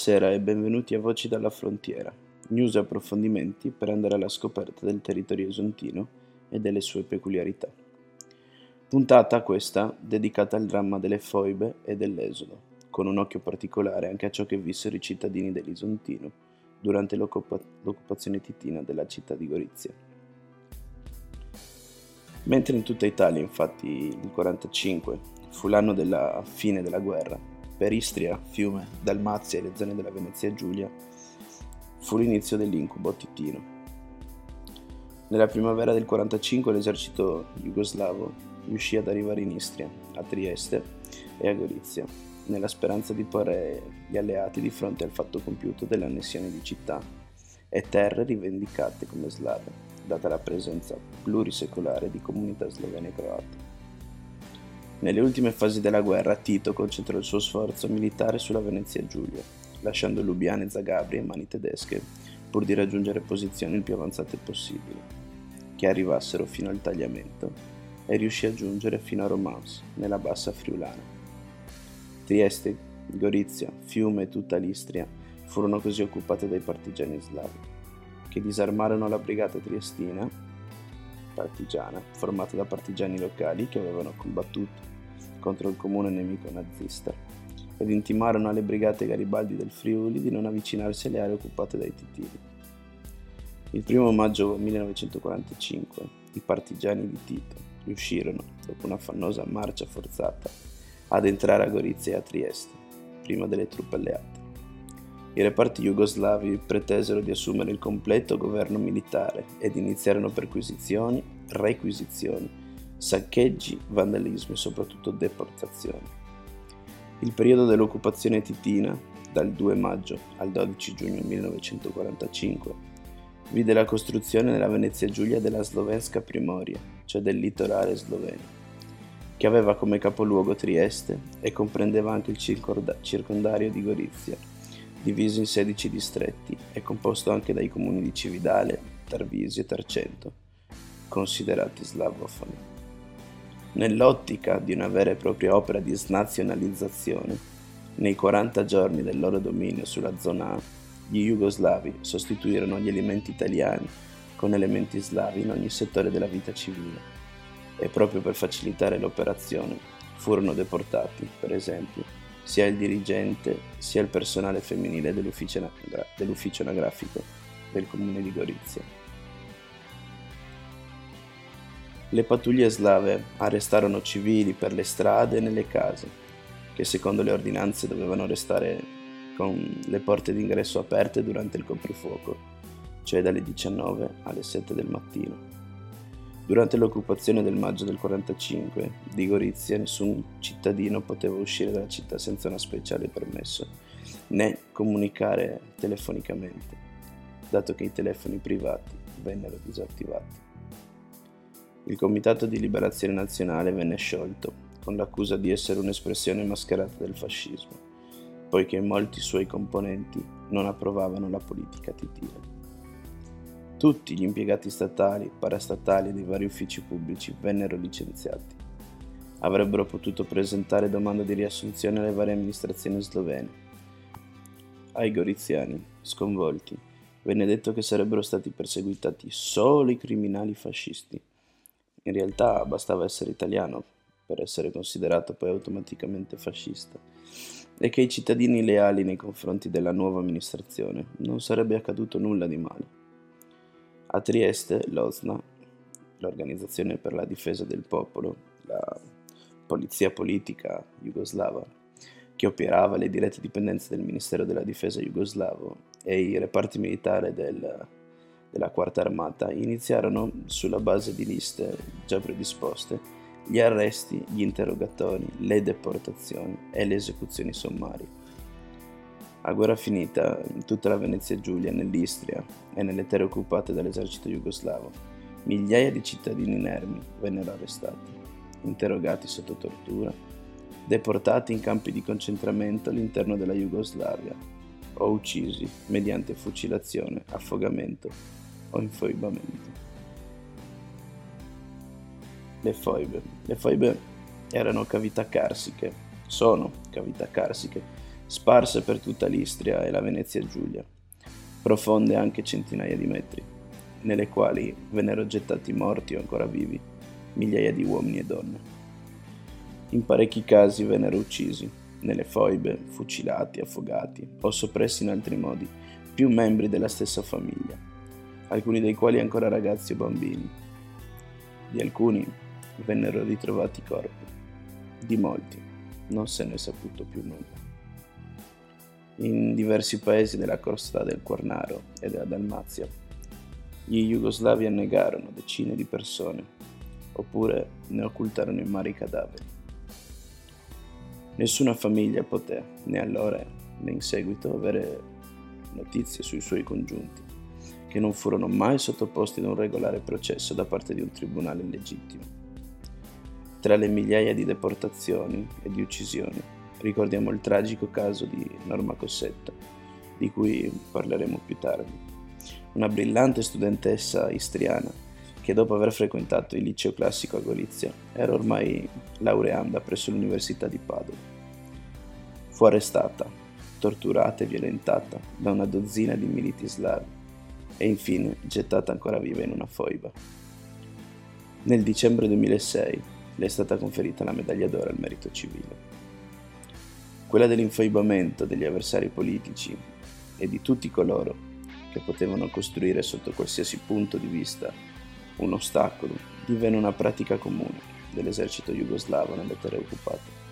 Buonasera e benvenuti a Voci dalla Frontiera, news e approfondimenti per andare alla scoperta del territorio esontino e delle sue peculiarità. Puntata questa dedicata al dramma delle foibe e dell'esodo, con un occhio particolare anche a ciò che vissero i cittadini dell'Isontino durante l'occupa- l'occupazione titina della città di Gorizia. Mentre in tutta Italia, infatti, il 45 fu l'anno della fine della guerra, per Istria, Fiume, Dalmazia e le zone della Venezia Giulia, fu l'inizio dell'incubo titino. Nella primavera del 45 l'esercito jugoslavo riuscì ad arrivare in Istria, a Trieste e a Gorizia, nella speranza di porre gli alleati di fronte al fatto compiuto dell'annessione di città e terre rivendicate come slave, data la presenza plurisecolare di comunità slovene e croate. Nelle ultime fasi della guerra Tito concentrò il suo sforzo militare sulla Venezia Giulia, lasciando Lubiane e Zagabria in mani tedesche pur di raggiungere posizioni il più avanzate possibile, che arrivassero fino al tagliamento e riuscì a giungere fino a Romans, nella bassa friulana. Trieste, Gorizia, Fiume e tutta l'Istria furono così occupate dai partigiani slavi, che disarmarono la brigata triestina partigiana, formata da partigiani locali che avevano combattuto contro il comune nemico nazista ed intimarono alle brigate Garibaldi del Friuli di non avvicinarsi alle aree occupate dai titini. Il primo maggio 1945 i partigiani di Tito riuscirono, dopo un'affannosa marcia forzata, ad entrare a Gorizia e a Trieste, prima delle truppe alleate. I reparti jugoslavi pretesero di assumere il completo governo militare ed iniziarono perquisizioni, requisizioni saccheggi, vandalismo e soprattutto deportazioni. Il periodo dell'occupazione titina, dal 2 maggio al 12 giugno 1945, vide la costruzione nella Venezia Giulia della Slovenska Primoria, cioè del litorale sloveno, che aveva come capoluogo Trieste e comprendeva anche il circondario di Gorizia, diviso in 16 distretti e composto anche dai comuni di Cividale, Tarvisio e Tarcento, considerati slavofoni. Nell'ottica di una vera e propria opera di snazionalizzazione, nei 40 giorni del loro dominio sulla zona A, gli jugoslavi sostituirono gli elementi italiani con elementi slavi in ogni settore della vita civile e proprio per facilitare l'operazione furono deportati, per esempio, sia il dirigente sia il personale femminile dell'ufficio, dell'ufficio anagrafico del comune di Gorizia. Le pattuglie slave arrestarono civili per le strade e nelle case, che secondo le ordinanze dovevano restare con le porte d'ingresso aperte durante il coprifuoco, cioè dalle 19 alle 7 del mattino. Durante l'occupazione del maggio del 45 di Gorizia nessun cittadino poteva uscire dalla città senza una speciale permesso, né comunicare telefonicamente, dato che i telefoni privati vennero disattivati. Il Comitato di Liberazione Nazionale venne sciolto, con l'accusa di essere un'espressione mascherata del fascismo, poiché molti suoi componenti non approvavano la politica titina. Tutti gli impiegati statali, parastatali e dei vari uffici pubblici vennero licenziati. Avrebbero potuto presentare domanda di riassunzione alle varie amministrazioni slovene. Ai goriziani, sconvolti, venne detto che sarebbero stati perseguitati solo i criminali fascisti in realtà bastava essere italiano per essere considerato poi automaticamente fascista e che i cittadini leali nei confronti della nuova amministrazione non sarebbe accaduto nulla di male. A Trieste, l'OSNA, l'Organizzazione per la difesa del popolo, la polizia politica jugoslava, che operava le dirette dipendenze del Ministero della Difesa jugoslavo e i reparti militari del della Quarta Armata iniziarono, sulla base di liste già predisposte, gli arresti, gli interrogatori, le deportazioni e le esecuzioni sommarie. A guerra finita, in tutta la Venezia Giulia, nell'Istria e nelle terre occupate dall'esercito jugoslavo, migliaia di cittadini inermi vennero arrestati, interrogati sotto tortura, deportati in campi di concentramento all'interno della Jugoslavia o uccisi mediante fucilazione, affogamento o infoibamento. Le foibe. Le foibe erano cavità carsiche, sono cavità carsiche, sparse per tutta l'Istria e la Venezia Giulia, profonde anche centinaia di metri, nelle quali vennero gettati morti o ancora vivi migliaia di uomini e donne. In parecchi casi vennero uccisi, nelle foibe, fucilati, affogati o soppressi in altri modi, più membri della stessa famiglia, alcuni dei quali ancora ragazzi o bambini. Di alcuni vennero ritrovati corpi, di molti non se ne è saputo più nulla. In diversi paesi della costa del Quarnaro e della Dalmazia, gli jugoslavi annegarono decine di persone, oppure ne occultarono in mare i cadaveri. Nessuna famiglia poté, né allora né in seguito, avere notizie sui suoi congiunti, che non furono mai sottoposti ad un regolare processo da parte di un tribunale legittimo. Tra le migliaia di deportazioni e di uccisioni, ricordiamo il tragico caso di Norma Cossetta, di cui parleremo più tardi. Una brillante studentessa istriana che dopo aver frequentato il liceo classico a Gorizia era ormai laureanda presso l'Università di Padova. Fu arrestata, torturata e violentata da una dozzina di militi slavi e infine gettata ancora viva in una foiba. Nel dicembre 2006 le è stata conferita la medaglia d'oro al merito civile. Quella dell'infoibamento degli avversari politici e di tutti coloro che potevano costruire sotto qualsiasi punto di vista un ostacolo divenne una pratica comune dell'esercito jugoslavo nelle terre occupate.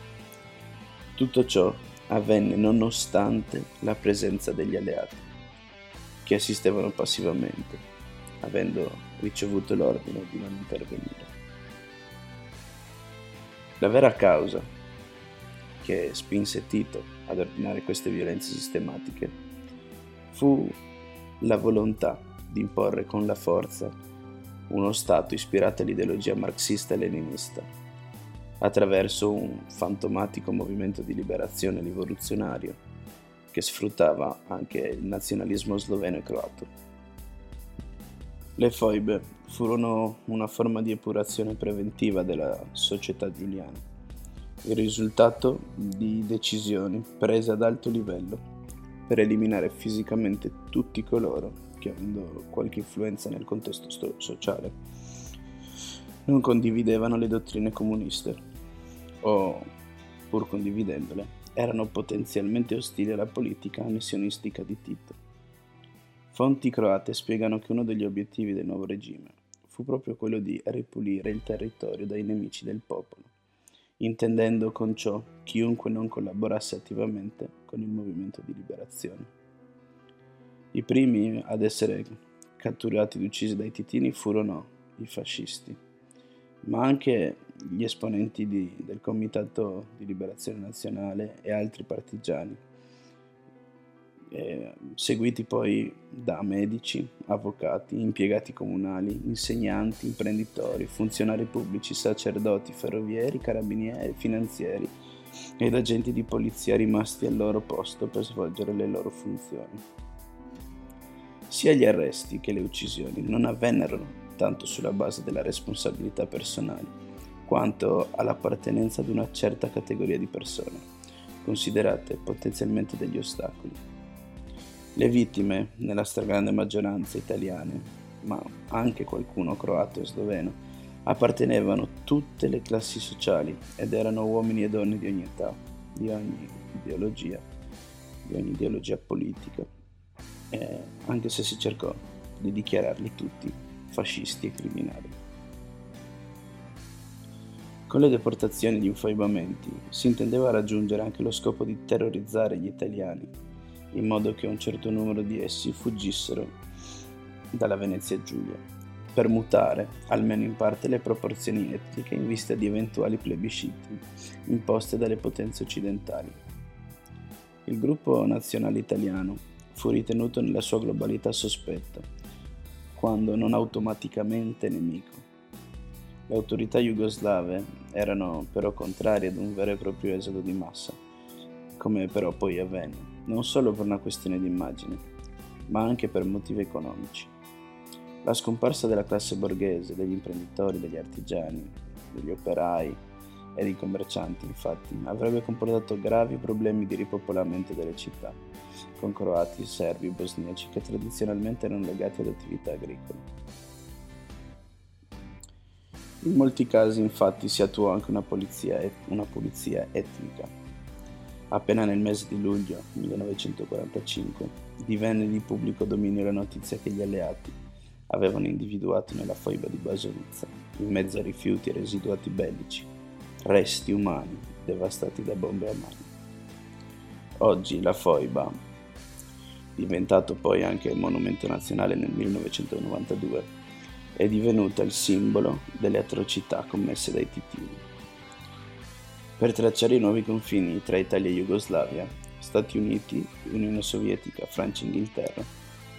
Tutto ciò avvenne nonostante la presenza degli alleati, che assistevano passivamente, avendo ricevuto l'ordine di non intervenire. La vera causa che spinse Tito ad ordinare queste violenze sistematiche fu la volontà di imporre con la forza uno Stato ispirato all'ideologia marxista-leninista, attraverso un fantomatico movimento di liberazione rivoluzionario che sfruttava anche il nazionalismo sloveno e croato. Le foibe furono una forma di epurazione preventiva della società giuliana, il risultato di decisioni prese ad alto livello per eliminare fisicamente tutti coloro che, avendo qualche influenza nel contesto sociale, non condividevano le dottrine comuniste o, pur condividendole, erano potenzialmente ostili alla politica annessionistica di Tito. Fonti croate spiegano che uno degli obiettivi del nuovo regime fu proprio quello di ripulire il territorio dai nemici del popolo, intendendo con ciò chiunque non collaborasse attivamente con il movimento di liberazione. I primi ad essere catturati ed uccisi dai titini furono i fascisti, ma anche gli esponenti di, del Comitato di Liberazione Nazionale e altri partigiani eh, seguiti poi da medici, avvocati, impiegati comunali, insegnanti, imprenditori, funzionari pubblici, sacerdoti, ferrovieri, carabinieri, finanzieri ed agenti di polizia rimasti al loro posto per svolgere le loro funzioni. Sia gli arresti che le uccisioni non avvennero tanto sulla base della responsabilità personale, quanto all'appartenenza ad una certa categoria di persone, considerate potenzialmente degli ostacoli. Le vittime, nella stragrande maggioranza italiane, ma anche qualcuno croato e sloveno, appartenevano tutte le classi sociali ed erano uomini e donne di ogni età, di ogni ideologia, di ogni ideologia politica, eh, anche se si cercò di dichiararli tutti fascisti e criminali. Con le deportazioni e gli infoibamenti si intendeva raggiungere anche lo scopo di terrorizzare gli italiani in modo che un certo numero di essi fuggissero dalla Venezia Giulia, per mutare, almeno in parte, le proporzioni etniche in vista di eventuali plebisciti imposte dalle potenze occidentali. Il gruppo nazionale italiano fu ritenuto nella sua globalità sospetta, quando non automaticamente nemico. Le autorità jugoslave erano però contrarie ad un vero e proprio esodo di massa, come però poi avvenne non solo per una questione di immagine, ma anche per motivi economici. La scomparsa della classe borghese, degli imprenditori, degli artigiani, degli operai ed i commercianti, infatti, avrebbe comportato gravi problemi di ripopolamento delle città, con croati, serbi, bosniaci che tradizionalmente erano legati ad attività agricole. In molti casi infatti si attuò anche una, polizia, una pulizia etnica. Appena nel mese di luglio 1945 divenne di pubblico dominio la notizia che gli alleati avevano individuato nella foiba di Basovizza, in mezzo a rifiuti e residuati bellici, resti umani devastati da bombe a mano. Oggi la foiba, diventato poi anche monumento nazionale nel 1992, è divenuta il simbolo delle atrocità commesse dai titini. Per tracciare i nuovi confini tra Italia e Jugoslavia, Stati Uniti, Unione Sovietica, Francia e Inghilterra,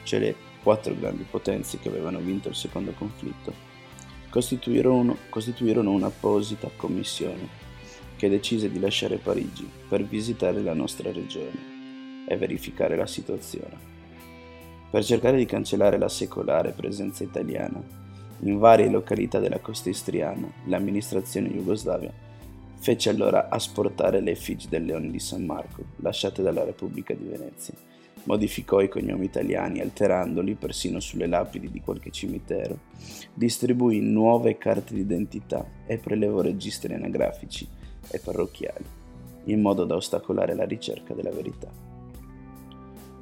cioè le quattro grandi potenze che avevano vinto il secondo conflitto, costituirono, costituirono un'apposita commissione che decise di lasciare Parigi per visitare la nostra regione e verificare la situazione. Per cercare di cancellare la secolare presenza italiana in varie località della costa istriana, l'amministrazione jugoslava fece allora asportare le effigi del Leone di San Marco, lasciate dalla Repubblica di Venezia. Modificò i cognomi italiani, alterandoli persino sulle lapidi di qualche cimitero. Distribuì nuove carte d'identità e prelevò registri anagrafici e parrocchiali, in modo da ostacolare la ricerca della verità.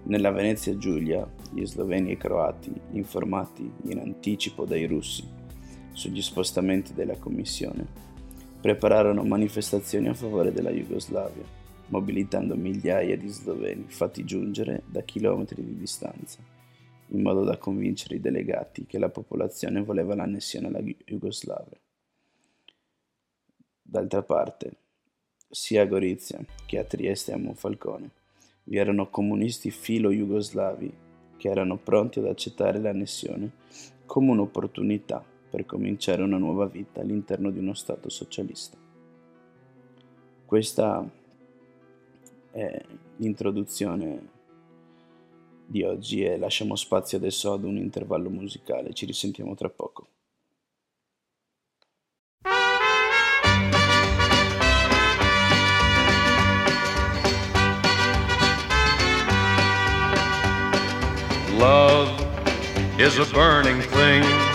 Nella Venezia Giulia, gli sloveni e i croati, informati in anticipo dai russi sugli spostamenti della commissione, prepararono manifestazioni a favore della Jugoslavia, mobilitando migliaia di sloveni fatti giungere da chilometri di distanza, in modo da convincere i delegati che la popolazione voleva l'annessione alla Jugoslavia. D'altra parte, sia a Gorizia che a Trieste e a Monfalcone, vi erano comunisti filo-jugoslavi che erano pronti ad accettare l'annessione come un'opportunità per cominciare una nuova vita all'interno di uno Stato socialista. Questa è l'introduzione di oggi e lasciamo spazio adesso ad un intervallo musicale, ci risentiamo tra poco. Love is a burning thing,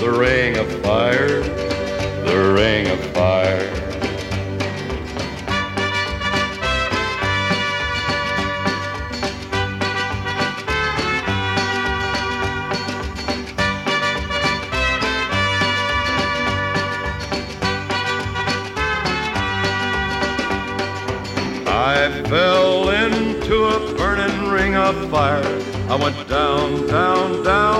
The ring of fire, the ring of fire. I fell into a burning ring of fire. I went down, down, down,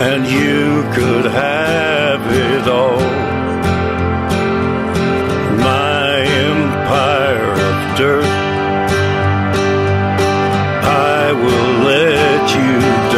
And you could have it all. My empire of dirt. I will let you down.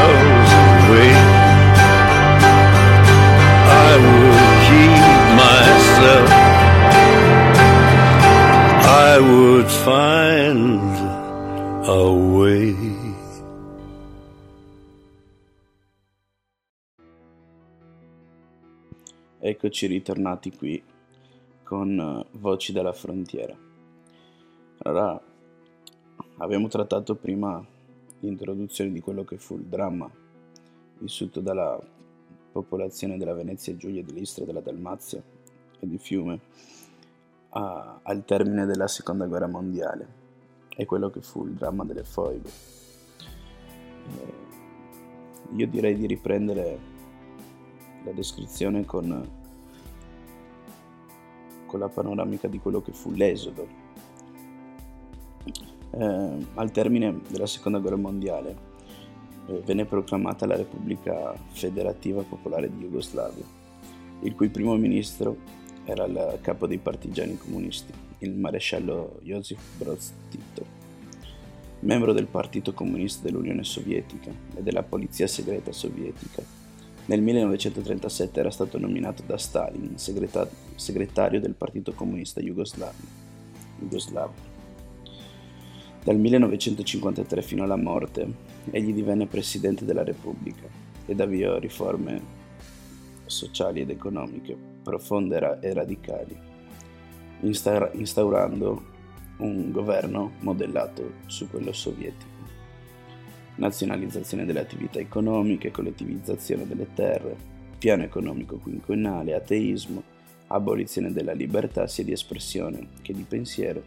would find a way. Eccoci ritornati qui con eh, Voci dalla frontiera. Allora, abbiamo trattato prima l'introduzione di quello che fu il dramma vissuto dalla popolazione della Venezia Giulia, dell'Istria, della Dalmazia e di Fiume a- al termine della seconda guerra mondiale e quello che fu il dramma delle foibe. Eh, io direi di riprendere la descrizione con, con la panoramica di quello che fu l'esodo. Eh, al termine della seconda guerra mondiale eh, venne proclamata la Repubblica Federativa Popolare di Jugoslavia, il cui primo ministro era il capo dei partigiani comunisti, il maresciallo Josip Broz Tito, membro del Partito Comunista dell'Unione Sovietica e della Polizia Segreta Sovietica. Nel 1937 era stato nominato da Stalin segreta- segretario del Partito Comunista. Jugoslavo. Dal 1953 fino alla morte, egli divenne presidente della Repubblica ed avviò riforme sociali ed economiche profonde e radicali, insta- instaurando un governo modellato su quello sovietico nazionalizzazione delle attività economiche, collettivizzazione delle terre, piano economico quinquennale, ateismo, abolizione della libertà sia di espressione che di pensiero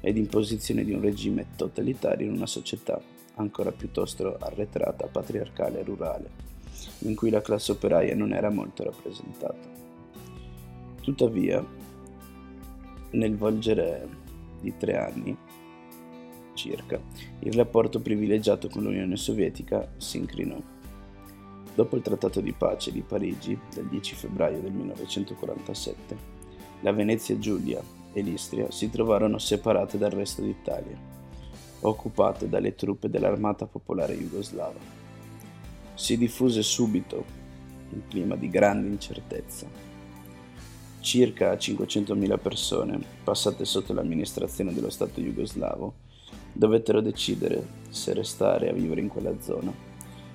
ed imposizione di un regime totalitario in una società ancora piuttosto arretrata, patriarcale e rurale, in cui la classe operaia non era molto rappresentata. Tuttavia, nel volgere di tre anni circa, il rapporto privilegiato con l'Unione Sovietica si incrinò. Dopo il Trattato di pace di Parigi del 10 febbraio del 1947, la Venezia Giulia e l'Istria si trovarono separate dal resto d'Italia, occupate dalle truppe dell'Armata Popolare Jugoslava. Si diffuse subito un clima di grande incertezza. Circa 500.000 persone, passate sotto l'amministrazione dello Stato jugoslavo, dovettero decidere se restare a vivere in quella zona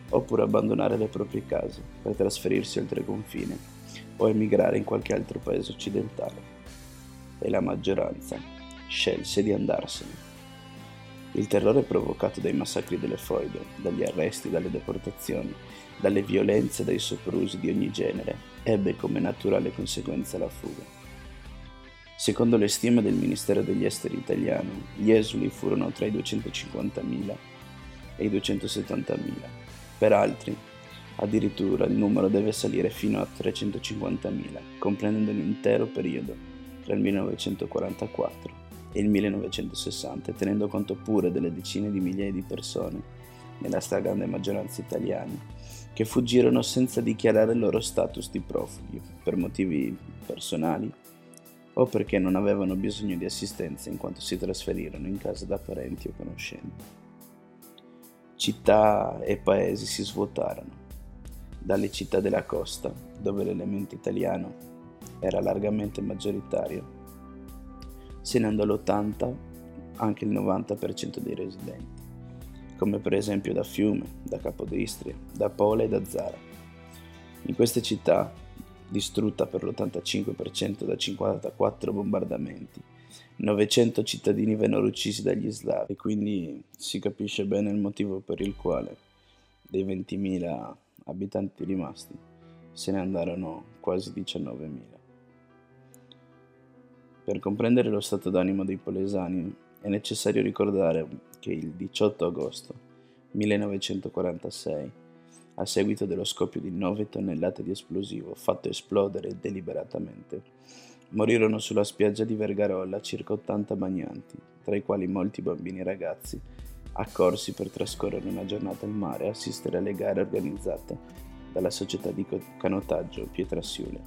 oppure abbandonare le proprie case per trasferirsi oltre confine o emigrare in qualche altro paese occidentale. E la maggioranza scelse di andarsene. Il terrore provocato dai massacri delle foibe, dagli arresti, dalle deportazioni, dalle violenze e dai soprusi di ogni genere, ebbe come naturale conseguenza la fuga. Secondo le stime del Ministero degli Esteri italiano, gli esuli furono tra i 250.000 e i 270.000. Per altri, addirittura il numero deve salire fino a 350.000, comprendendo l'intero periodo tra il 1944 e il 1960, tenendo conto pure delle decine di migliaia di persone, nella stragrande maggioranza italiani, che fuggirono senza dichiarare il loro status di profughi per motivi personali o perché non avevano bisogno di assistenza in quanto si trasferirono in casa da parenti o conoscenti. Città e paesi si svuotarono. Dalle città della costa, dove l'elemento italiano era largamente maggioritario, se ne andò l'80 anche il 90% dei residenti, come per esempio da Fiume, da Capodistria, da Pola e da Zara. In queste città distrutta per l'85% da 54 bombardamenti. 900 cittadini vennero uccisi dagli slavi, quindi si capisce bene il motivo per il quale dei 20.000 abitanti rimasti se ne andarono quasi 19.000. Per comprendere lo stato d'animo dei polesani è necessario ricordare che il 18 agosto 1946 a seguito dello scoppio di 9 tonnellate di esplosivo fatto esplodere deliberatamente. Morirono sulla spiaggia di Vergarolla circa 80 bagnanti, tra i quali molti bambini e ragazzi, accorsi per trascorrere una giornata al mare e assistere alle gare organizzate dalla società di canotaggio Pietrasiule.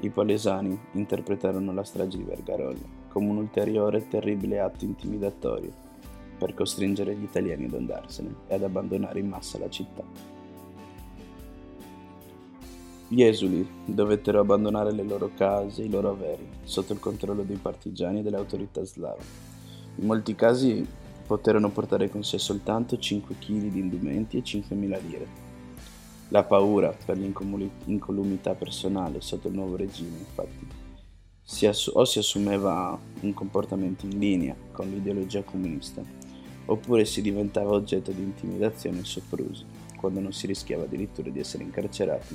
I palesani interpretarono la strage di Vergarolla come un ulteriore terribile atto intimidatorio per costringere gli italiani ad andarsene e ad abbandonare in massa la città. Gli esuli dovettero abbandonare le loro case e i loro averi sotto il controllo dei partigiani e delle autorità slave. In molti casi poterono portare con sé soltanto 5 kg di indumenti e 5.000 lire. La paura per l'incolumità personale sotto il nuovo regime, infatti, si assu- o si assumeva un comportamento in linea con l'ideologia comunista, oppure si diventava oggetto di intimidazione e soprusi, quando non si rischiava addirittura di essere incarcerati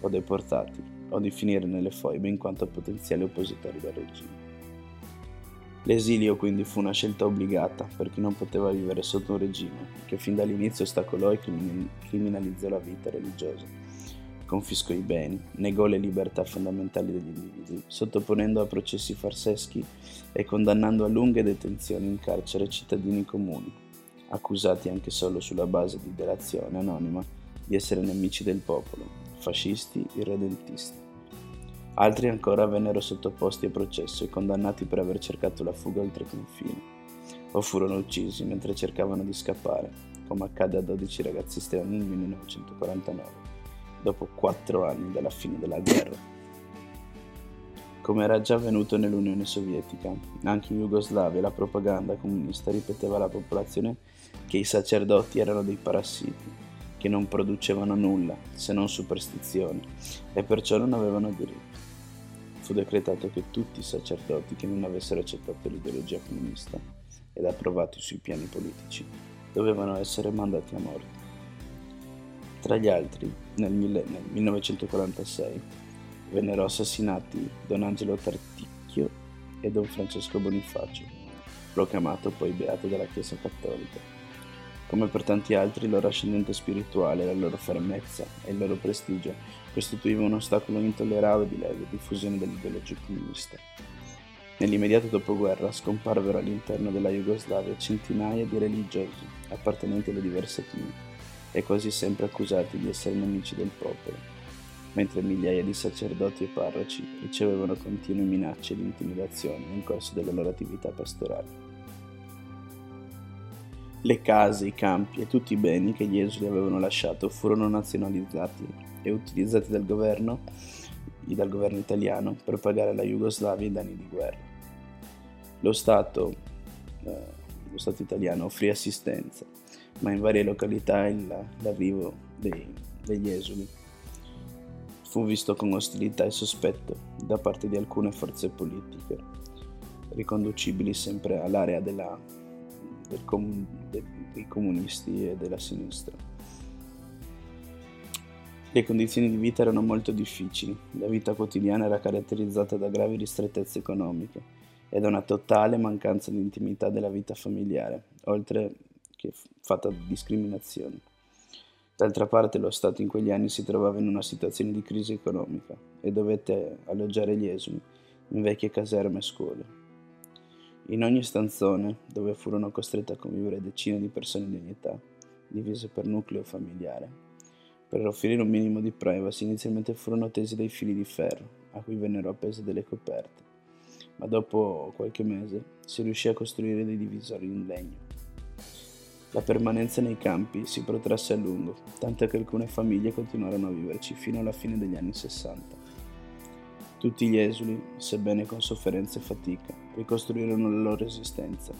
o deportati o di finire nelle foibe in quanto potenziali oppositori del regime. L'esilio quindi fu una scelta obbligata per chi non poteva vivere sotto un regime che fin dall'inizio ostacolò e criminalizzò la vita religiosa, confiscò i beni, negò le libertà fondamentali degli individui, sottoponendo a processi farseschi e condannando a lunghe detenzioni in carcere cittadini comuni, accusati anche solo sulla base di delazione anonima di essere nemici del popolo, fascisti irredentisti. Altri ancora vennero sottoposti a processo e condannati per aver cercato la fuga oltre confine, o furono uccisi mentre cercavano di scappare, come accade a 12 ragazzi strani nel 1949, dopo quattro anni dalla fine della guerra. Come era già avvenuto nell'Unione Sovietica, anche in Jugoslavia la propaganda comunista ripeteva alla popolazione che i sacerdoti erano dei parassiti che non producevano nulla se non superstizioni e perciò non avevano diritti. Fu decretato che tutti i sacerdoti che non avessero accettato l'ideologia comunista ed approvati sui piani politici dovevano essere mandati a morte. Tra gli altri, nel, 1946, vennero assassinati Don Angelo Tarticchio e Don Francesco Bonifacio, proclamato poi beato dalla Chiesa Cattolica. Come per tanti altri, il loro ascendente spirituale, la loro fermezza e il loro prestigio costituivano un ostacolo intollerabile alla diffusione dell'ideologia comunista. Nell'immediato dopoguerra scomparvero all'interno della Jugoslavia centinaia di religiosi appartenenti alle diverse etnie e quasi sempre accusati di essere nemici del popolo, mentre migliaia di sacerdoti e parroci ricevevano continue minacce di intimidazione nel corso della loro attività pastorale. Le case, i campi e tutti i beni che gli esuli avevano lasciato furono nazionalizzati e utilizzati dal governo, dal governo italiano per pagare alla Jugoslavia i danni di guerra. Lo Stato, eh, lo Stato italiano offrì assistenza ma in varie località l'arrivo dei, degli esuli fu visto con ostilità e sospetto da parte di alcune forze politiche, riconducibili sempre all'area della, del com, de, dei comunisti e della sinistra. Le condizioni di vita erano molto difficili, la vita quotidiana era caratterizzata da gravi ristrettezze economiche e da una totale mancanza di intimità della vita familiare, oltre che fatta discriminazione. D'altra parte lo Stato in quegli anni si trovava in una situazione di crisi economica e dovette alloggiare gli esuli in vecchie caserme e scuole. In ogni stanzone, dove furono costrette a convivere decine di persone di ogni età, divise per nucleo familiare, per offrire un minimo di privacy inizialmente furono tesi dei fili di ferro, a cui vennero appese delle coperte, ma dopo qualche mese si riuscì a costruire dei divisori in legno. La permanenza nei campi si protrasse a lungo, tanto che alcune famiglie continuarono a viverci fino alla fine degli anni 60. Tutti gli esuli, sebbene con sofferenza e fatica, ricostruirono la loro esistenza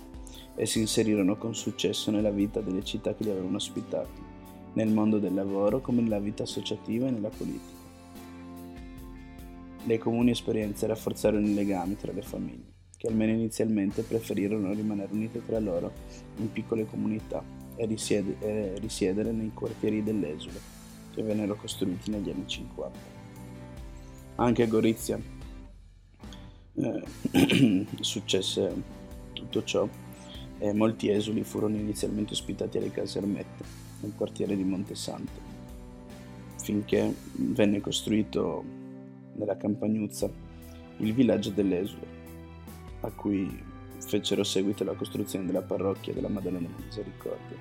e si inserirono con successo nella vita delle città che li avevano ospitati, nel mondo del lavoro come nella vita associativa e nella politica. Le comuni esperienze rafforzarono i legami tra le famiglie che almeno inizialmente preferirono rimanere unite tra loro in piccole comunità e, risiede, e risiedere nei quartieri dell'esule che vennero costruiti negli anni 50. Anche a Gorizia eh, successe tutto ciò e molti esuli furono inizialmente ospitati alle casermette nel quartiere di Montesanto finché venne costruito nella campagnuzza il villaggio dell'esule a cui fecero seguito la costruzione della parrocchia della Madonna della Misericordia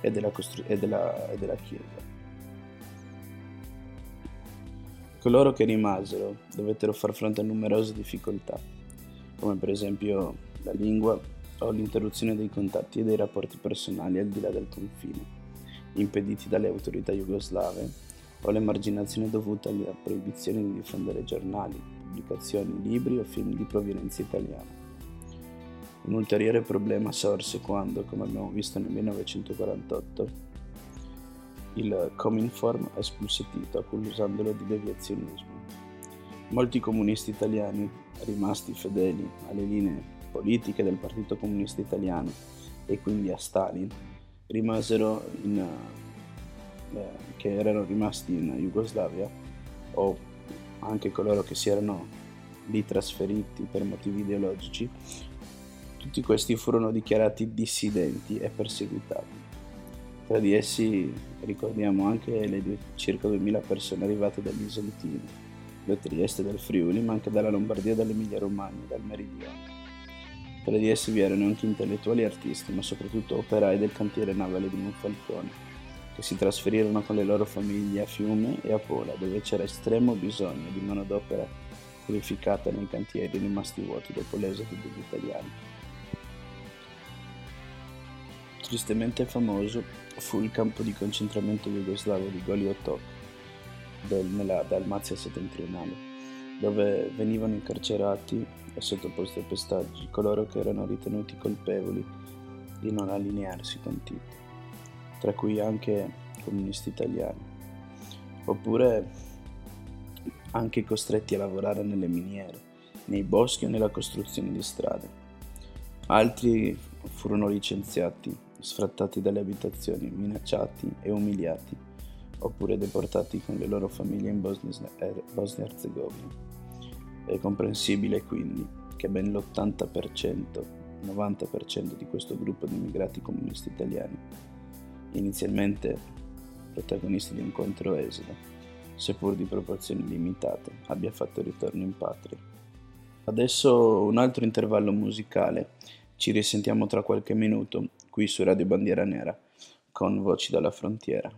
e della, costru- e della, e della chiesa. Coloro che rimasero dovettero far fronte a numerose difficoltà, come per esempio la lingua o l'interruzione dei contatti e dei rapporti personali al di là del confine, impediti dalle autorità jugoslave, o l'emarginazione dovuta alla proibizione di diffondere giornali, pubblicazioni, libri o film di provenienza italiana. Un ulteriore problema sorse quando, come abbiamo visto nel 1948, il Cominform espulse Tito accusandolo di deviazionismo. Molti comunisti italiani, rimasti fedeli alle linee politiche del Partito Comunista Italiano e quindi a Stalin, rimasero in, eh, che erano rimasti in Jugoslavia o anche coloro che si erano lì trasferiti per motivi ideologici tutti questi furono dichiarati dissidenti e perseguitati. Tra di essi ricordiamo anche le due, circa 2000 persone arrivate dagli Isoltini, da Trieste del Friuli, ma anche dalla Lombardia e dall'Emilia Romagna, dal Meridione. Tra di essi vi erano anche intellettuali e artisti, ma soprattutto operai del cantiere navale di Monfalcone, che si trasferirono con le loro famiglie a Fiume e a Pola, dove c'era estremo bisogno di manodopera qualificata nei cantieri rimasti vuoti dopo l'esodo degli italiani. Tristemente famoso fu il campo di concentramento jugoslavo di Goli Otok del, nella Dalmazia settentrionale, dove venivano incarcerati e sottoposti a pestaggi coloro che erano ritenuti colpevoli di non allinearsi con Tito, tra cui anche comunisti italiani, oppure anche costretti a lavorare nelle miniere, nei boschi o nella costruzione di strade. Altri furono licenziati sfrattati dalle abitazioni, minacciati e umiliati, oppure deportati con le loro famiglie in Bosnia-Herzegovina. È comprensibile quindi che ben l'80%, 90% di questo gruppo di immigrati comunisti italiani, inizialmente protagonisti di un controesodo, seppur di proporzioni limitate, abbia fatto ritorno in patria. Adesso un altro intervallo musicale, ci risentiamo tra qualche minuto qui su Radio Bandiera Nera con Voci dalla Frontiera.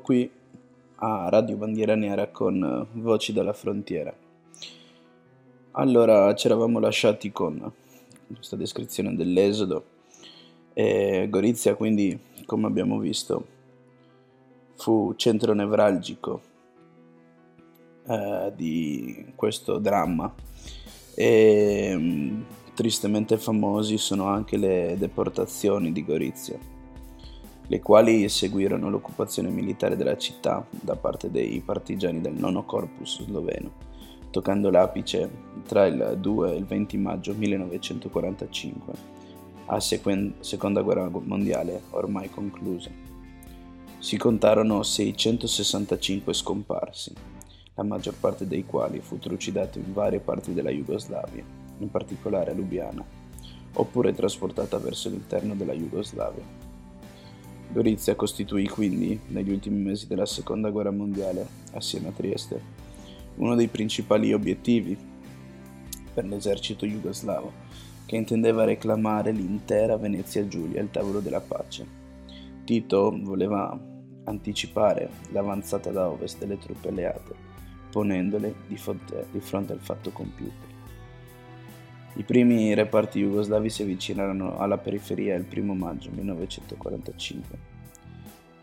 Qui a Radio Bandiera Nera con Voci dalla Frontiera. Allora, ci eravamo lasciati con questa descrizione dell'esodo e Gorizia quindi, come abbiamo visto, fu centro nevralgico eh, di questo dramma e mh, tristemente famosi sono anche le deportazioni di Gorizia le quali seguirono l'occupazione militare della città da parte dei partigiani del nono corpus sloveno, toccando l'apice tra il 2 e il 20 maggio 1945, a sequen- seconda guerra mondiale ormai conclusa. Si contarono 665 scomparsi, la maggior parte dei quali fu trucidato in varie parti della Jugoslavia, in particolare a Lubiana, oppure trasportata verso l'interno della Jugoslavia. Gorizia costituì quindi, negli ultimi mesi della Seconda Guerra Mondiale, assieme a Trieste, uno dei principali obiettivi per l'esercito jugoslavo, che intendeva reclamare l'intera Venezia Giulia al tavolo della pace. Tito voleva anticipare l'avanzata da ovest delle truppe alleate, ponendole di fronte, di fronte al fatto compiuto. I primi reparti jugoslavi si avvicinarono alla periferia il 1 maggio 1945,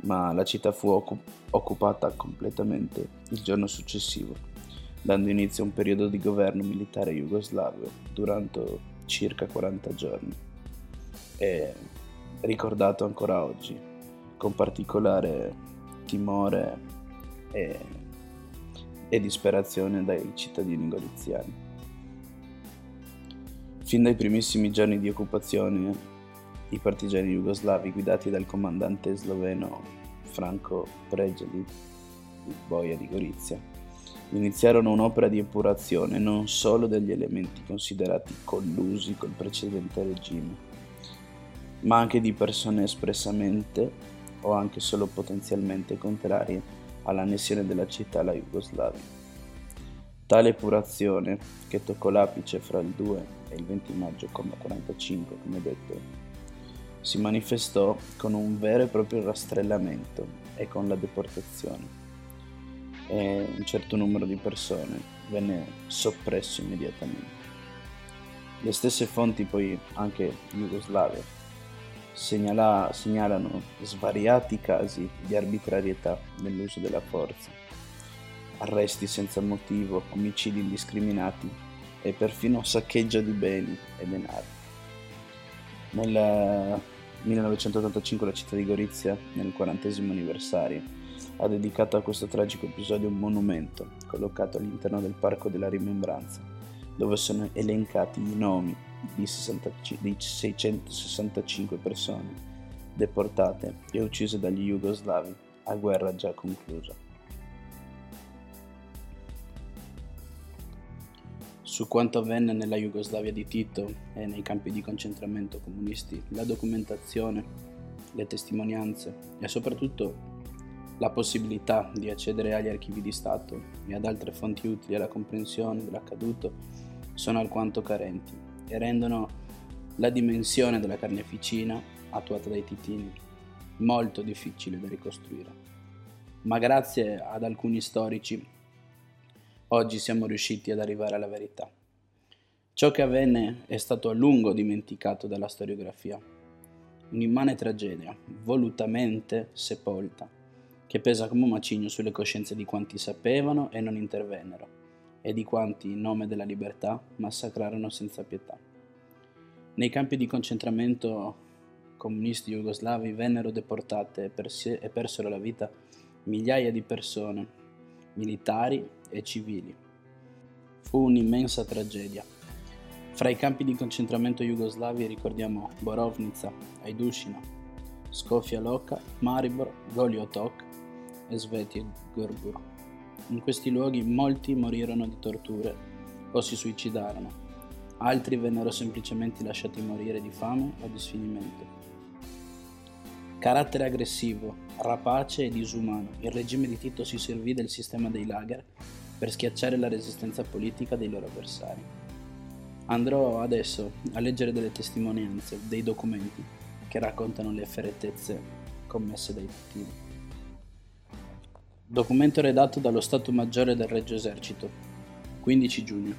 ma la città fu occup- occupata completamente il giorno successivo, dando inizio a un periodo di governo militare jugoslavo durante circa 40 giorni. È ricordato ancora oggi, con particolare timore e, e disperazione dai cittadini goriziani. Fin dai primissimi giorni di occupazione, i partigiani jugoslavi guidati dal comandante sloveno Franco Pregeli, il boia di Gorizia, iniziarono un'opera di epurazione non solo degli elementi considerati collusi col precedente regime, ma anche di persone espressamente o anche solo potenzialmente contrarie all'annessione della città alla Jugoslavia. Tale epurazione, che toccò l'apice fra il 2 e il 20 maggio, come 45, come detto, si manifestò con un vero e proprio rastrellamento e con la deportazione. E un certo numero di persone venne soppresso immediatamente. Le stesse fonti, poi anche jugoslave, segnala, segnalano svariati casi di arbitrarietà nell'uso della forza arresti senza motivo, omicidi indiscriminati e perfino saccheggio di beni e denaro. Nel 1985 la città di Gorizia, nel 40 anniversario, ha dedicato a questo tragico episodio un monumento collocato all'interno del Parco della Rimembranza, dove sono elencati i nomi di, 60, di 665 persone deportate e uccise dagli jugoslavi a guerra già conclusa. Su quanto avvenne nella Jugoslavia di Tito e nei campi di concentramento comunisti, la documentazione, le testimonianze e soprattutto la possibilità di accedere agli archivi di Stato e ad altre fonti utili alla comprensione dell'accaduto sono alquanto carenti e rendono la dimensione della carneficina attuata dai titini molto difficile da ricostruire. Ma grazie ad alcuni storici Oggi siamo riusciti ad arrivare alla verità. Ciò che avvenne è stato a lungo dimenticato dalla storiografia. Un'immane tragedia, volutamente sepolta, che pesa come un macigno sulle coscienze di quanti sapevano e non intervennero, e di quanti, in nome della libertà, massacrarono senza pietà. Nei campi di concentramento comunisti jugoslavi vennero deportate e persero la vita migliaia di persone, militari e civili. Fu un'immensa tragedia. Fra i campi di concentramento jugoslavi ricordiamo Borovnica, Ajdušina, Skofja Loka, Maribor, Goliotok e Svetogorgur. In questi luoghi molti morirono di torture o si suicidarono, altri vennero semplicemente lasciati morire di fame o di sfinimento. Carattere aggressivo, rapace e disumano, il regime di Tito si servì del sistema dei lager per schiacciare la resistenza politica dei loro avversari. Andrò adesso a leggere delle testimonianze, dei documenti che raccontano le efferatezze commesse dai titini. Documento redatto dallo Stato Maggiore del Regio Esercito. 15 giugno.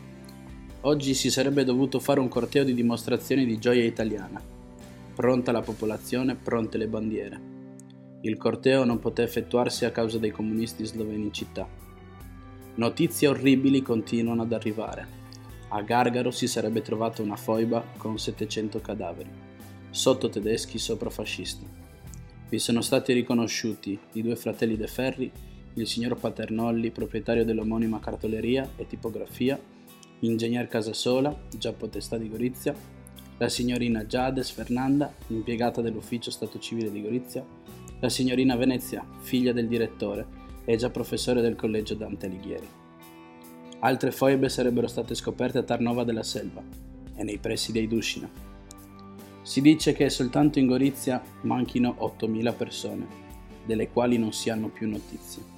Oggi si sarebbe dovuto fare un corteo di dimostrazioni di gioia italiana. Pronta la popolazione, pronte le bandiere. Il corteo non poté effettuarsi a causa dei comunisti sloveni in città. Notizie orribili continuano ad arrivare. A Gargaro si sarebbe trovata una foiba con 700 cadaveri, sotto tedeschi sopra fascisti. Vi sono stati riconosciuti i due fratelli De Ferri il signor Paternolli, proprietario dell'omonima cartoleria e tipografia, ingegner Casasola, già potestà di Gorizia, la signorina Giades Fernanda, impiegata dell'ufficio Stato Civile di Gorizia, la signorina Venezia, figlia del direttore e già professore del collegio Dante Alighieri. Altre foibe sarebbero state scoperte a Tarnova della Selva e nei pressi dei Duscina. Si dice che soltanto in Gorizia manchino 8.000 persone, delle quali non si hanno più notizie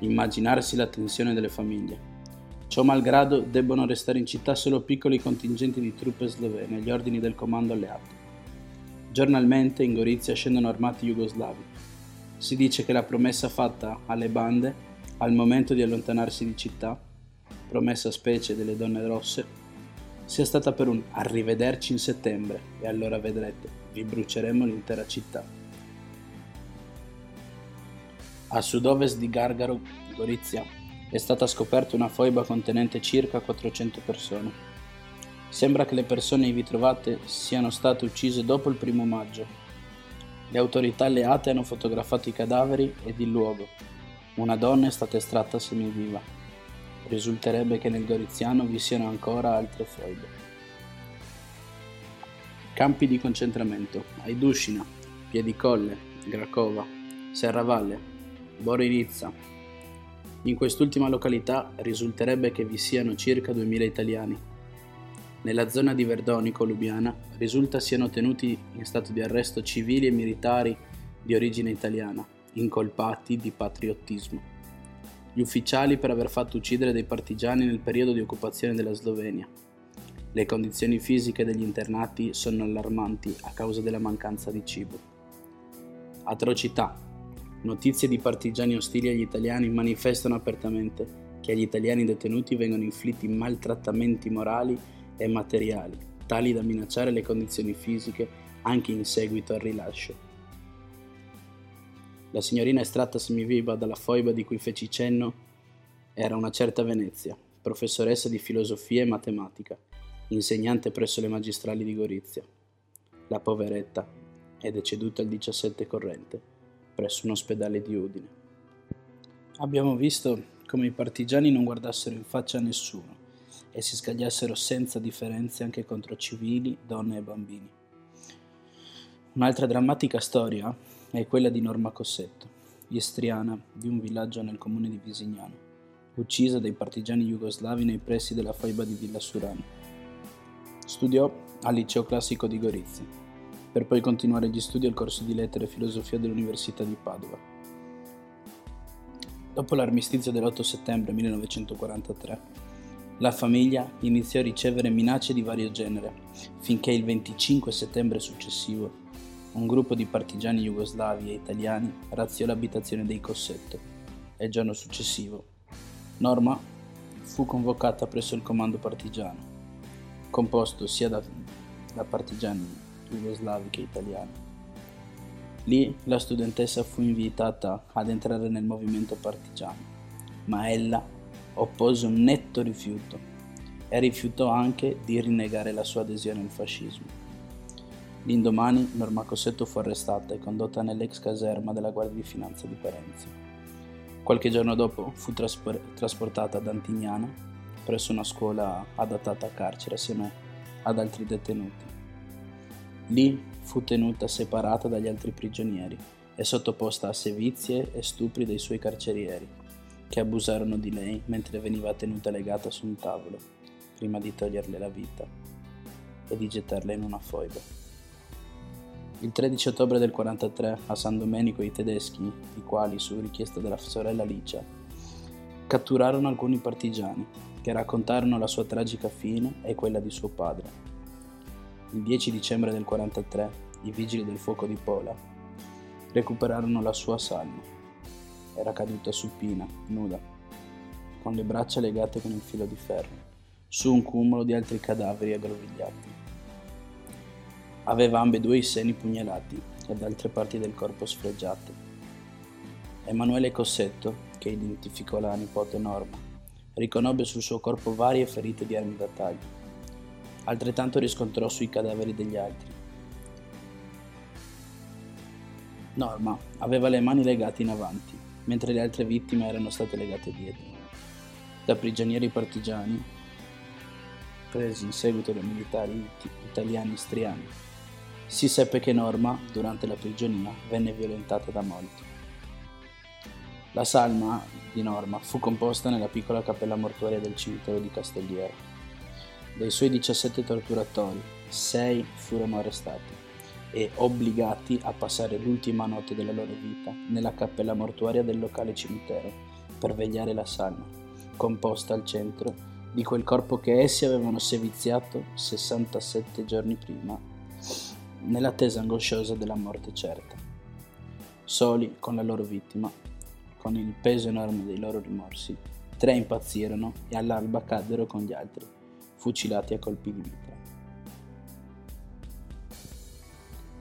immaginarsi la tensione delle famiglie. Ciò malgrado debbono restare in città solo piccoli contingenti di truppe slovene agli ordini del comando alleato. Giornalmente in Gorizia scendono armati jugoslavi. Si dice che la promessa fatta alle bande al momento di allontanarsi di città, promessa specie delle donne rosse, sia stata per un arrivederci in settembre e allora vedrete, vi bruceremo l'intera città. A sud-ovest di Gargaro, Gorizia, è stata scoperta una foiba contenente circa 400 persone. Sembra che le persone ivi trovate siano state uccise dopo il primo maggio. Le autorità alleate hanno fotografato i cadaveri ed il luogo. Una donna è stata estratta semiviva. Risulterebbe che nel Goriziano vi siano ancora altre foibe. Campi di concentramento. Aidushina, Piedicolle, Gracova, Serravalle, Boririzza. In quest'ultima località risulterebbe che vi siano circa 2000 italiani. Nella zona di Verdonico, Lubiana, risulta siano tenuti in stato di arresto civili e militari di origine italiana, incolpati di patriottismo. Gli ufficiali per aver fatto uccidere dei partigiani nel periodo di occupazione della Slovenia. Le condizioni fisiche degli internati sono allarmanti a causa della mancanza di cibo. Atrocità Notizie di partigiani ostili agli italiani manifestano apertamente che agli italiani detenuti vengono inflitti maltrattamenti morali e materiali, tali da minacciare le condizioni fisiche anche in seguito al rilascio. La signorina estratta semiviva dalla foiba di cui feci cenno era una certa Venezia, professoressa di filosofia e matematica, insegnante presso le magistrali di Gorizia. La poveretta è deceduta il 17 corrente presso un ospedale di Udine. Abbiamo visto come i partigiani non guardassero in faccia a nessuno e si scagliassero senza differenze anche contro civili, donne e bambini. Un'altra drammatica storia è quella di Norma Cossetto, istriana di un villaggio nel comune di Visignano, uccisa dai partigiani jugoslavi nei pressi della faiba di Villa Surano. Studiò al liceo classico di Gorizia per poi continuare gli studi al corso di lettere e filosofia dell'Università di Padova. Dopo l'armistizio dell'8 settembre 1943, la famiglia iniziò a ricevere minacce di vario genere, finché il 25 settembre successivo un gruppo di partigiani jugoslavi e italiani razziò l'abitazione dei Cossetto e il giorno successivo Norma fu convocata presso il comando partigiano, composto sia da, da partigiani jugoslaviche italiane. Lì la studentessa fu invitata ad entrare nel movimento partigiano, ma ella oppose un netto rifiuto e rifiutò anche di rinnegare la sua adesione al fascismo. L'indomani Norma Cossetto fu arrestata e condotta nell'ex caserma della Guardia di Finanza di Parenzo. Qualche giorno dopo fu traspor- trasportata ad Antignana presso una scuola adattata a carcere assieme ad altri detenuti. Lì fu tenuta separata dagli altri prigionieri e sottoposta a sevizie e stupri dei suoi carcerieri, che abusarono di lei mentre veniva tenuta legata su un tavolo, prima di toglierle la vita e di gettarla in una foiba. Il 13 ottobre del 43 a San Domenico i tedeschi, i quali, su richiesta della sorella Licia, catturarono alcuni partigiani che raccontarono la sua tragica fine e quella di suo padre il 10 dicembre del 43 i vigili del fuoco di Pola recuperarono la sua salma. era caduta supina, nuda, con le braccia legate con il filo di ferro, su un cumulo di altri cadaveri aggrovigliati. Aveva ambedue i seni pugnalati ed altre parti del corpo sfregiate. Emanuele Cossetto, che identificò la nipote Norma, riconobbe sul suo corpo varie ferite di armi da taglio. Altrettanto riscontrò sui cadaveri degli altri. Norma aveva le mani legate in avanti, mentre le altre vittime erano state legate dietro. Da prigionieri partigiani, presi in seguito dai militari italiani istriani, si seppe che Norma, durante la prigionia, venne violentata da molti. La salma di Norma fu composta nella piccola cappella mortuaria del cimitero di Castelliera. Dei suoi 17 torturatori, 6 furono arrestati e obbligati a passare l'ultima notte della loro vita nella cappella mortuaria del locale cimitero per vegliare la salma, composta al centro di quel corpo che essi avevano seviziato 67 giorni prima, nell'attesa angosciosa della morte certa. Soli con la loro vittima, con il peso enorme dei loro rimorsi, tre impazzirono e all'alba caddero con gli altri, fucilati a colpi di mitra.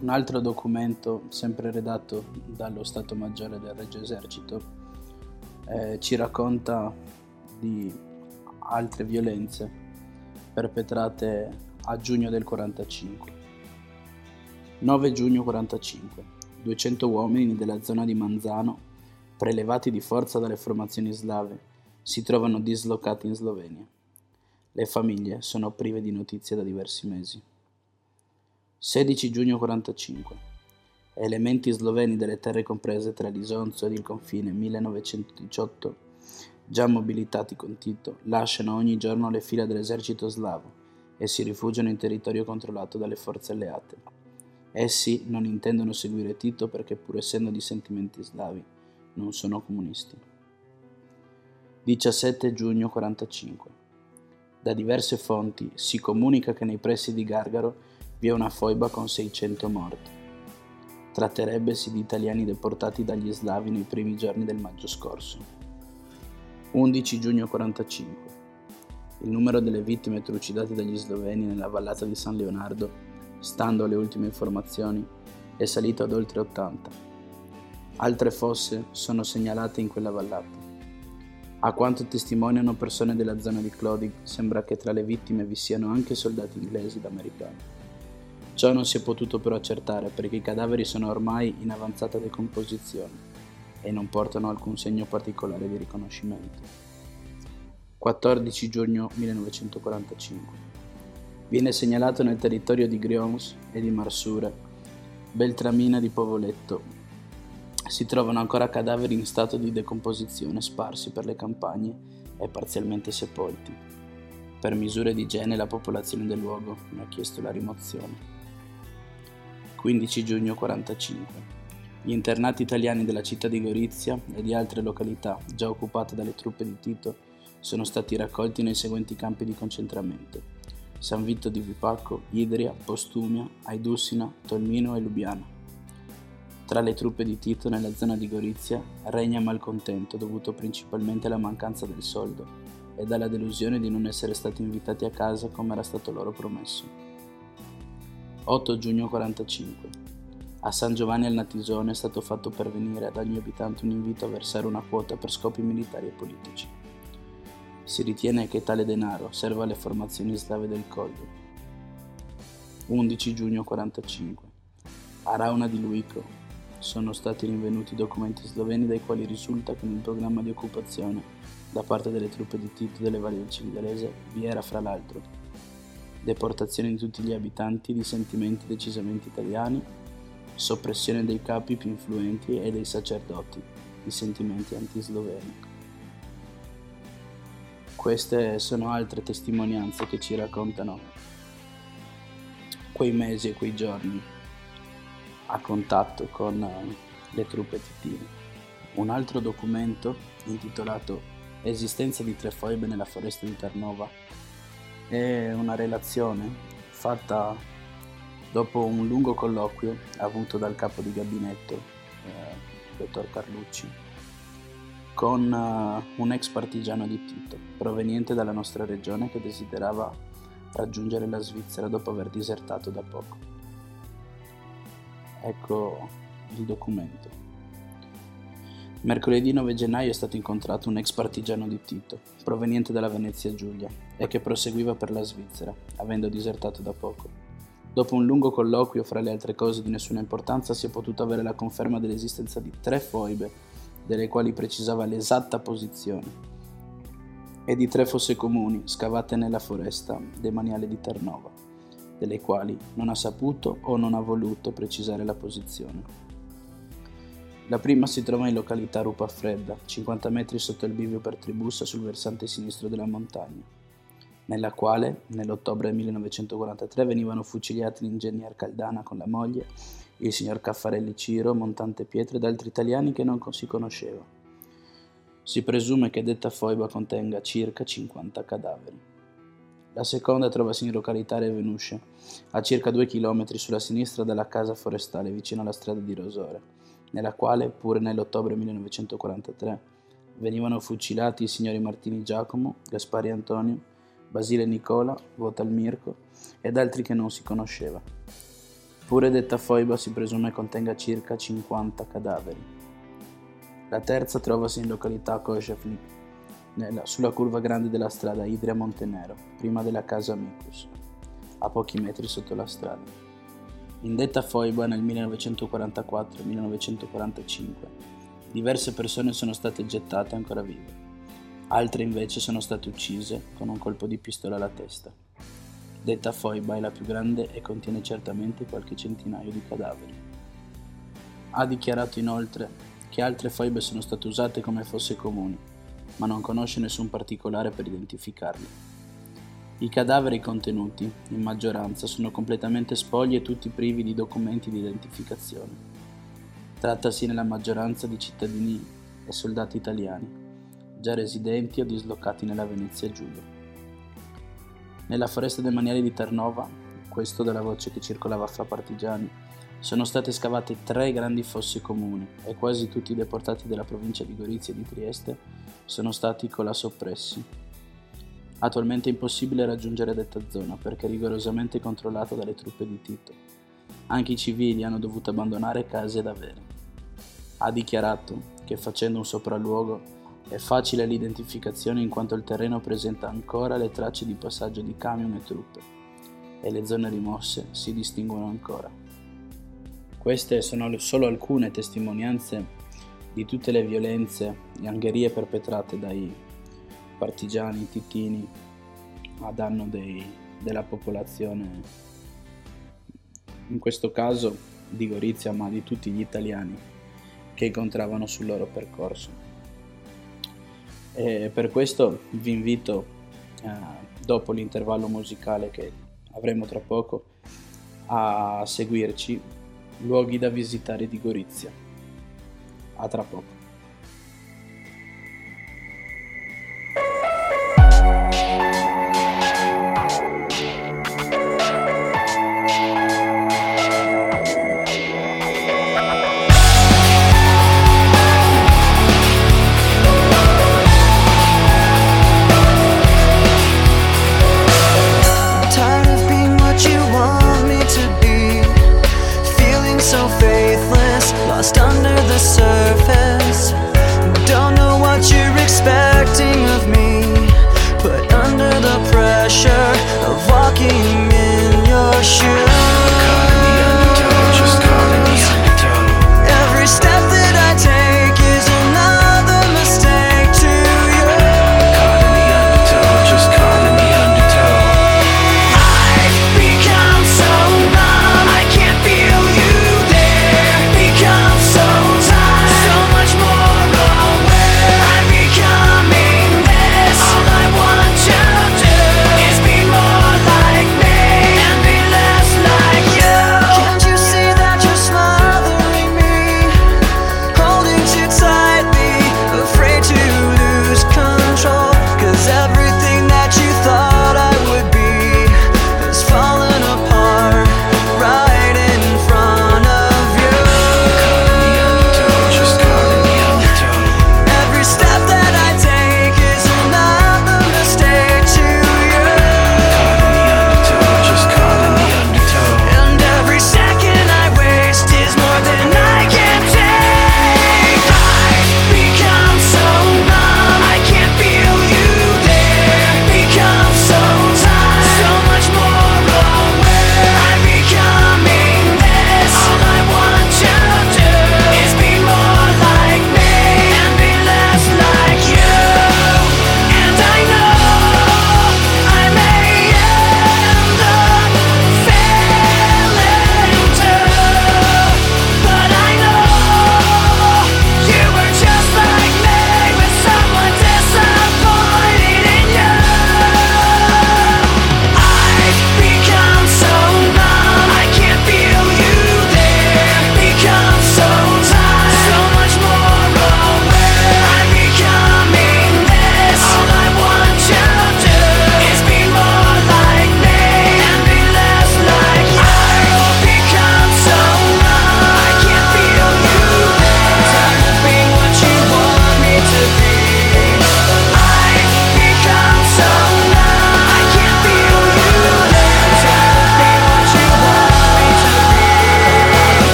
Un altro documento, sempre redatto dallo Stato Maggiore del Regio Esercito, eh, ci racconta di altre violenze perpetrate a giugno del 45. 9 giugno 45. 200 uomini della zona di Manzano, prelevati di forza dalle formazioni slave, si trovano dislocati in Slovenia. Le famiglie sono prive di notizie da diversi mesi. 16 giugno 45. Elementi sloveni delle terre comprese tra l'Isonzo ed il confine 1918, già mobilitati con Tito, lasciano ogni giorno le fila dell'esercito slavo e si rifugiano in territorio controllato dalle forze alleate. Essi non intendono seguire Tito perché pur essendo di sentimenti slavi non sono comunisti. 17 giugno 45. Da diverse fonti si comunica che nei pressi di Gargaro vi è una foiba con 600 morti. Tratterebbesi di italiani deportati dagli slavi nei primi giorni del maggio scorso. 11 giugno 45. Il numero delle vittime trucidate dagli sloveni nella vallata di San Leonardo, stando alle ultime informazioni, è salito ad oltre 80. Altre fosse sono segnalate in quella vallata. A quanto testimoniano persone della zona di Clodig, sembra che tra le vittime vi siano anche soldati inglesi ed americani. Ciò non si è potuto però accertare perché i cadaveri sono ormai in avanzata decomposizione e non portano alcun segno particolare di riconoscimento. 14 giugno 1945. Viene segnalato nel territorio di Grions e di Marsure, Beltramina di Povoletto. Si trovano ancora cadaveri in stato di decomposizione sparsi per le campagne e parzialmente sepolti. Per misure di igiene la popolazione del luogo ne ha chiesto la rimozione. 15 giugno 45. Gli internati italiani della città di Gorizia e di altre località già occupate dalle truppe di Tito sono stati raccolti nei seguenti campi di concentramento: San Vito di Vipacco, Idria, Postumia, Aidussina, Tolmino e Lubiana. Tra le truppe di Tito nella zona di Gorizia regna malcontento dovuto principalmente alla mancanza del soldo e alla delusione di non essere stati invitati a casa come era stato loro promesso. 8 giugno 45. A San Giovanni al Natisone è stato fatto pervenire ad ogni abitante un invito a versare una quota per scopi militari e politici. Si ritiene che tale denaro serva alle formazioni slave del Collo. 11 giugno 45. A Rauna di Luico sono stati rinvenuti documenti sloveni dai quali risulta che nel programma di occupazione da parte delle truppe di Tito delle Valli del Cividalese vi era fra l'altro deportazione di tutti gli abitanti di sentimenti decisamente italiani, soppressione dei capi più influenti e dei sacerdoti di sentimenti antisloveni. Queste sono altre testimonianze che ci raccontano quei mesi e quei giorni a contatto con eh, le truppe titine. Un altro documento intitolato Esistenza di tre foibe nella foresta di Tarnova è una relazione fatta dopo un lungo colloquio avuto dal capo di gabinetto, eh, dottor Carlucci, con uh, un ex partigiano di Tito, proveniente dalla nostra regione che desiderava raggiungere la Svizzera dopo aver disertato da poco. Ecco il documento. Mercoledì 9 gennaio è stato incontrato un ex partigiano di Tito, proveniente dalla Venezia Giulia, e che proseguiva per la Svizzera, avendo disertato da poco. Dopo un lungo colloquio, fra le altre cose di nessuna importanza, si è potuto avere la conferma dell'esistenza di tre foibe, delle quali precisava l'esatta posizione, e di tre fosse comuni scavate nella foresta demaniale di Ternova, delle quali non ha saputo o non ha voluto precisare la posizione. La prima si trova in località Rupa Fredda, 50 metri sotto il bivio per Tribussa sul versante sinistro della montagna nella quale, nell'ottobre 1943, venivano fuciliati l'ingegner Caldana con la moglie, il signor Caffarelli Ciro, Montante Pietro ed altri italiani che non si conosceva. Si presume che detta foiba contenga circa 50 cadaveri. La seconda trovasi in località Revenusce, a circa due chilometri sulla sinistra dalla casa forestale vicino alla strada di Rosore, nella quale, pure nell'ottobre 1943, venivano fucilati i signori Martini Giacomo, Gaspari Antonio, Basile Nicola, Votal Mirko ed altri che non si conosceva. Pure detta foiba si presume contenga circa 50 cadaveri. La terza trovasi in località Koshevnik, sulla curva grande della strada Idria-Montenero, prima della casa Mikus, a pochi metri sotto la strada. In detta foiba nel 1944-1945 diverse persone sono state gettate ancora vive altre invece sono state uccise con un colpo di pistola alla testa. Detta foiba è la più grande e contiene certamente qualche centinaio di cadaveri. Ha dichiarato inoltre che altre foibe sono state usate come fosse comuni, ma non conosce nessun particolare per identificarle. I cadaveri contenuti, in maggioranza, sono completamente spogli e tutti privi di documenti di identificazione. Trattasi nella maggioranza di cittadini e soldati italiani, già residenti o dislocati nella Venezia Giulia. Nella foresta demaniale di Ternova, questo dalla voce che circolava fra partigiani, sono state scavate tre grandi fossi comuni e quasi tutti i deportati della provincia di Gorizia e di Trieste sono stati colà soppressi. Attualmente è impossibile raggiungere detta zona perché rigorosamente controllata dalle truppe di Tito. Anche i civili hanno dovuto abbandonare case ed avere. Ha dichiarato che facendo un sopralluogo è facile l'identificazione in quanto il terreno presenta ancora le tracce di passaggio di camion e truppe e le zone rimosse si distinguono ancora. Queste sono solo alcune testimonianze di tutte le violenze e angherie perpetrate dai partigiani titini a danno dei, della popolazione, in questo caso di Gorizia, ma di tutti gli italiani che incontravano sul loro percorso. E per questo vi invito, eh, dopo l'intervallo musicale che avremo tra poco, a seguirci luoghi da visitare di Gorizia. A tra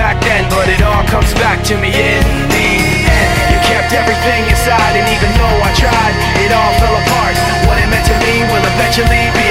back then, but it all comes back to me in the end. You kept everything inside, and even though I tried, it all fell apart. What it meant to me will eventually be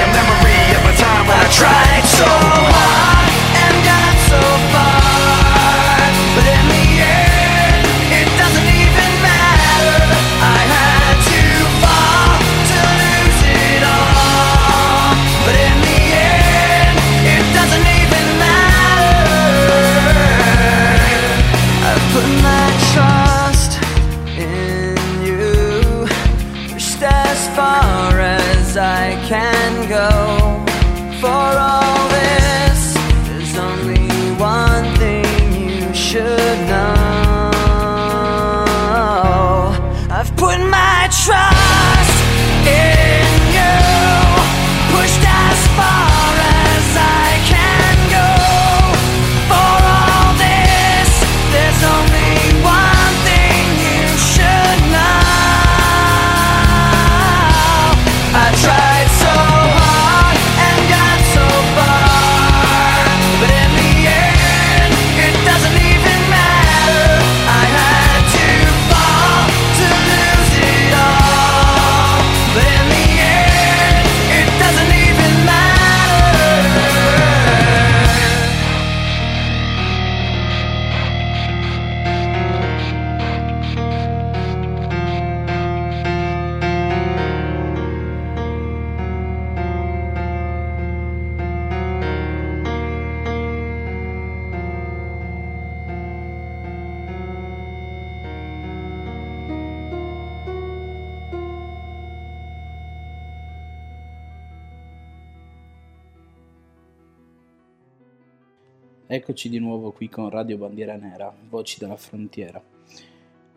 Eccoci di nuovo qui con Radio Bandiera Nera, Voci della Frontiera.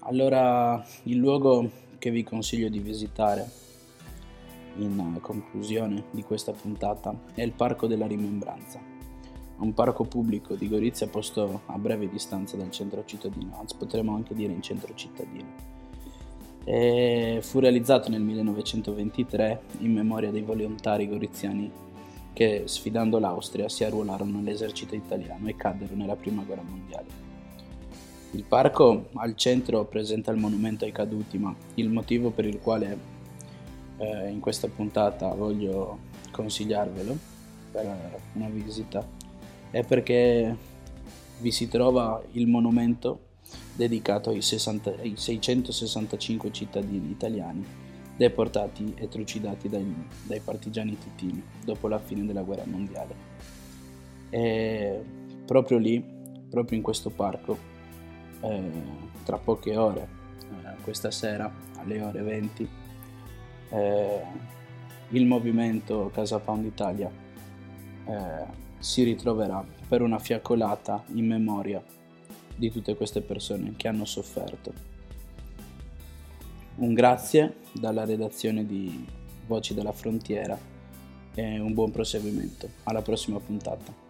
Allora, il luogo che vi consiglio di visitare in conclusione di questa puntata è il Parco della Rimembranza, un parco pubblico di Gorizia posto a breve distanza dal centro cittadino, anzi potremmo anche dire in centro cittadino. E fu realizzato nel 1923 in memoria dei volontari goriziani che sfidando l'Austria si arruolarono all'esercito italiano e caddero nella prima guerra mondiale. Il parco al centro presenta il monumento ai caduti, ma il motivo per il quale eh, in questa puntata voglio consigliarvelo per una visita è perché vi si trova il monumento dedicato ai, 60 ai 665 cittadini italiani deportati e trucidati dai, dai partigiani titini dopo la fine della guerra mondiale. E proprio lì, proprio in questo parco, eh, tra poche ore, eh, questa sera alle ore 20, eh, il movimento Casa Pound Italia eh, si ritroverà per una fiaccolata in memoria di tutte queste persone che hanno sofferto. Un grazie dalla redazione di Voci della Frontiera e un buon proseguimento. Alla prossima puntata.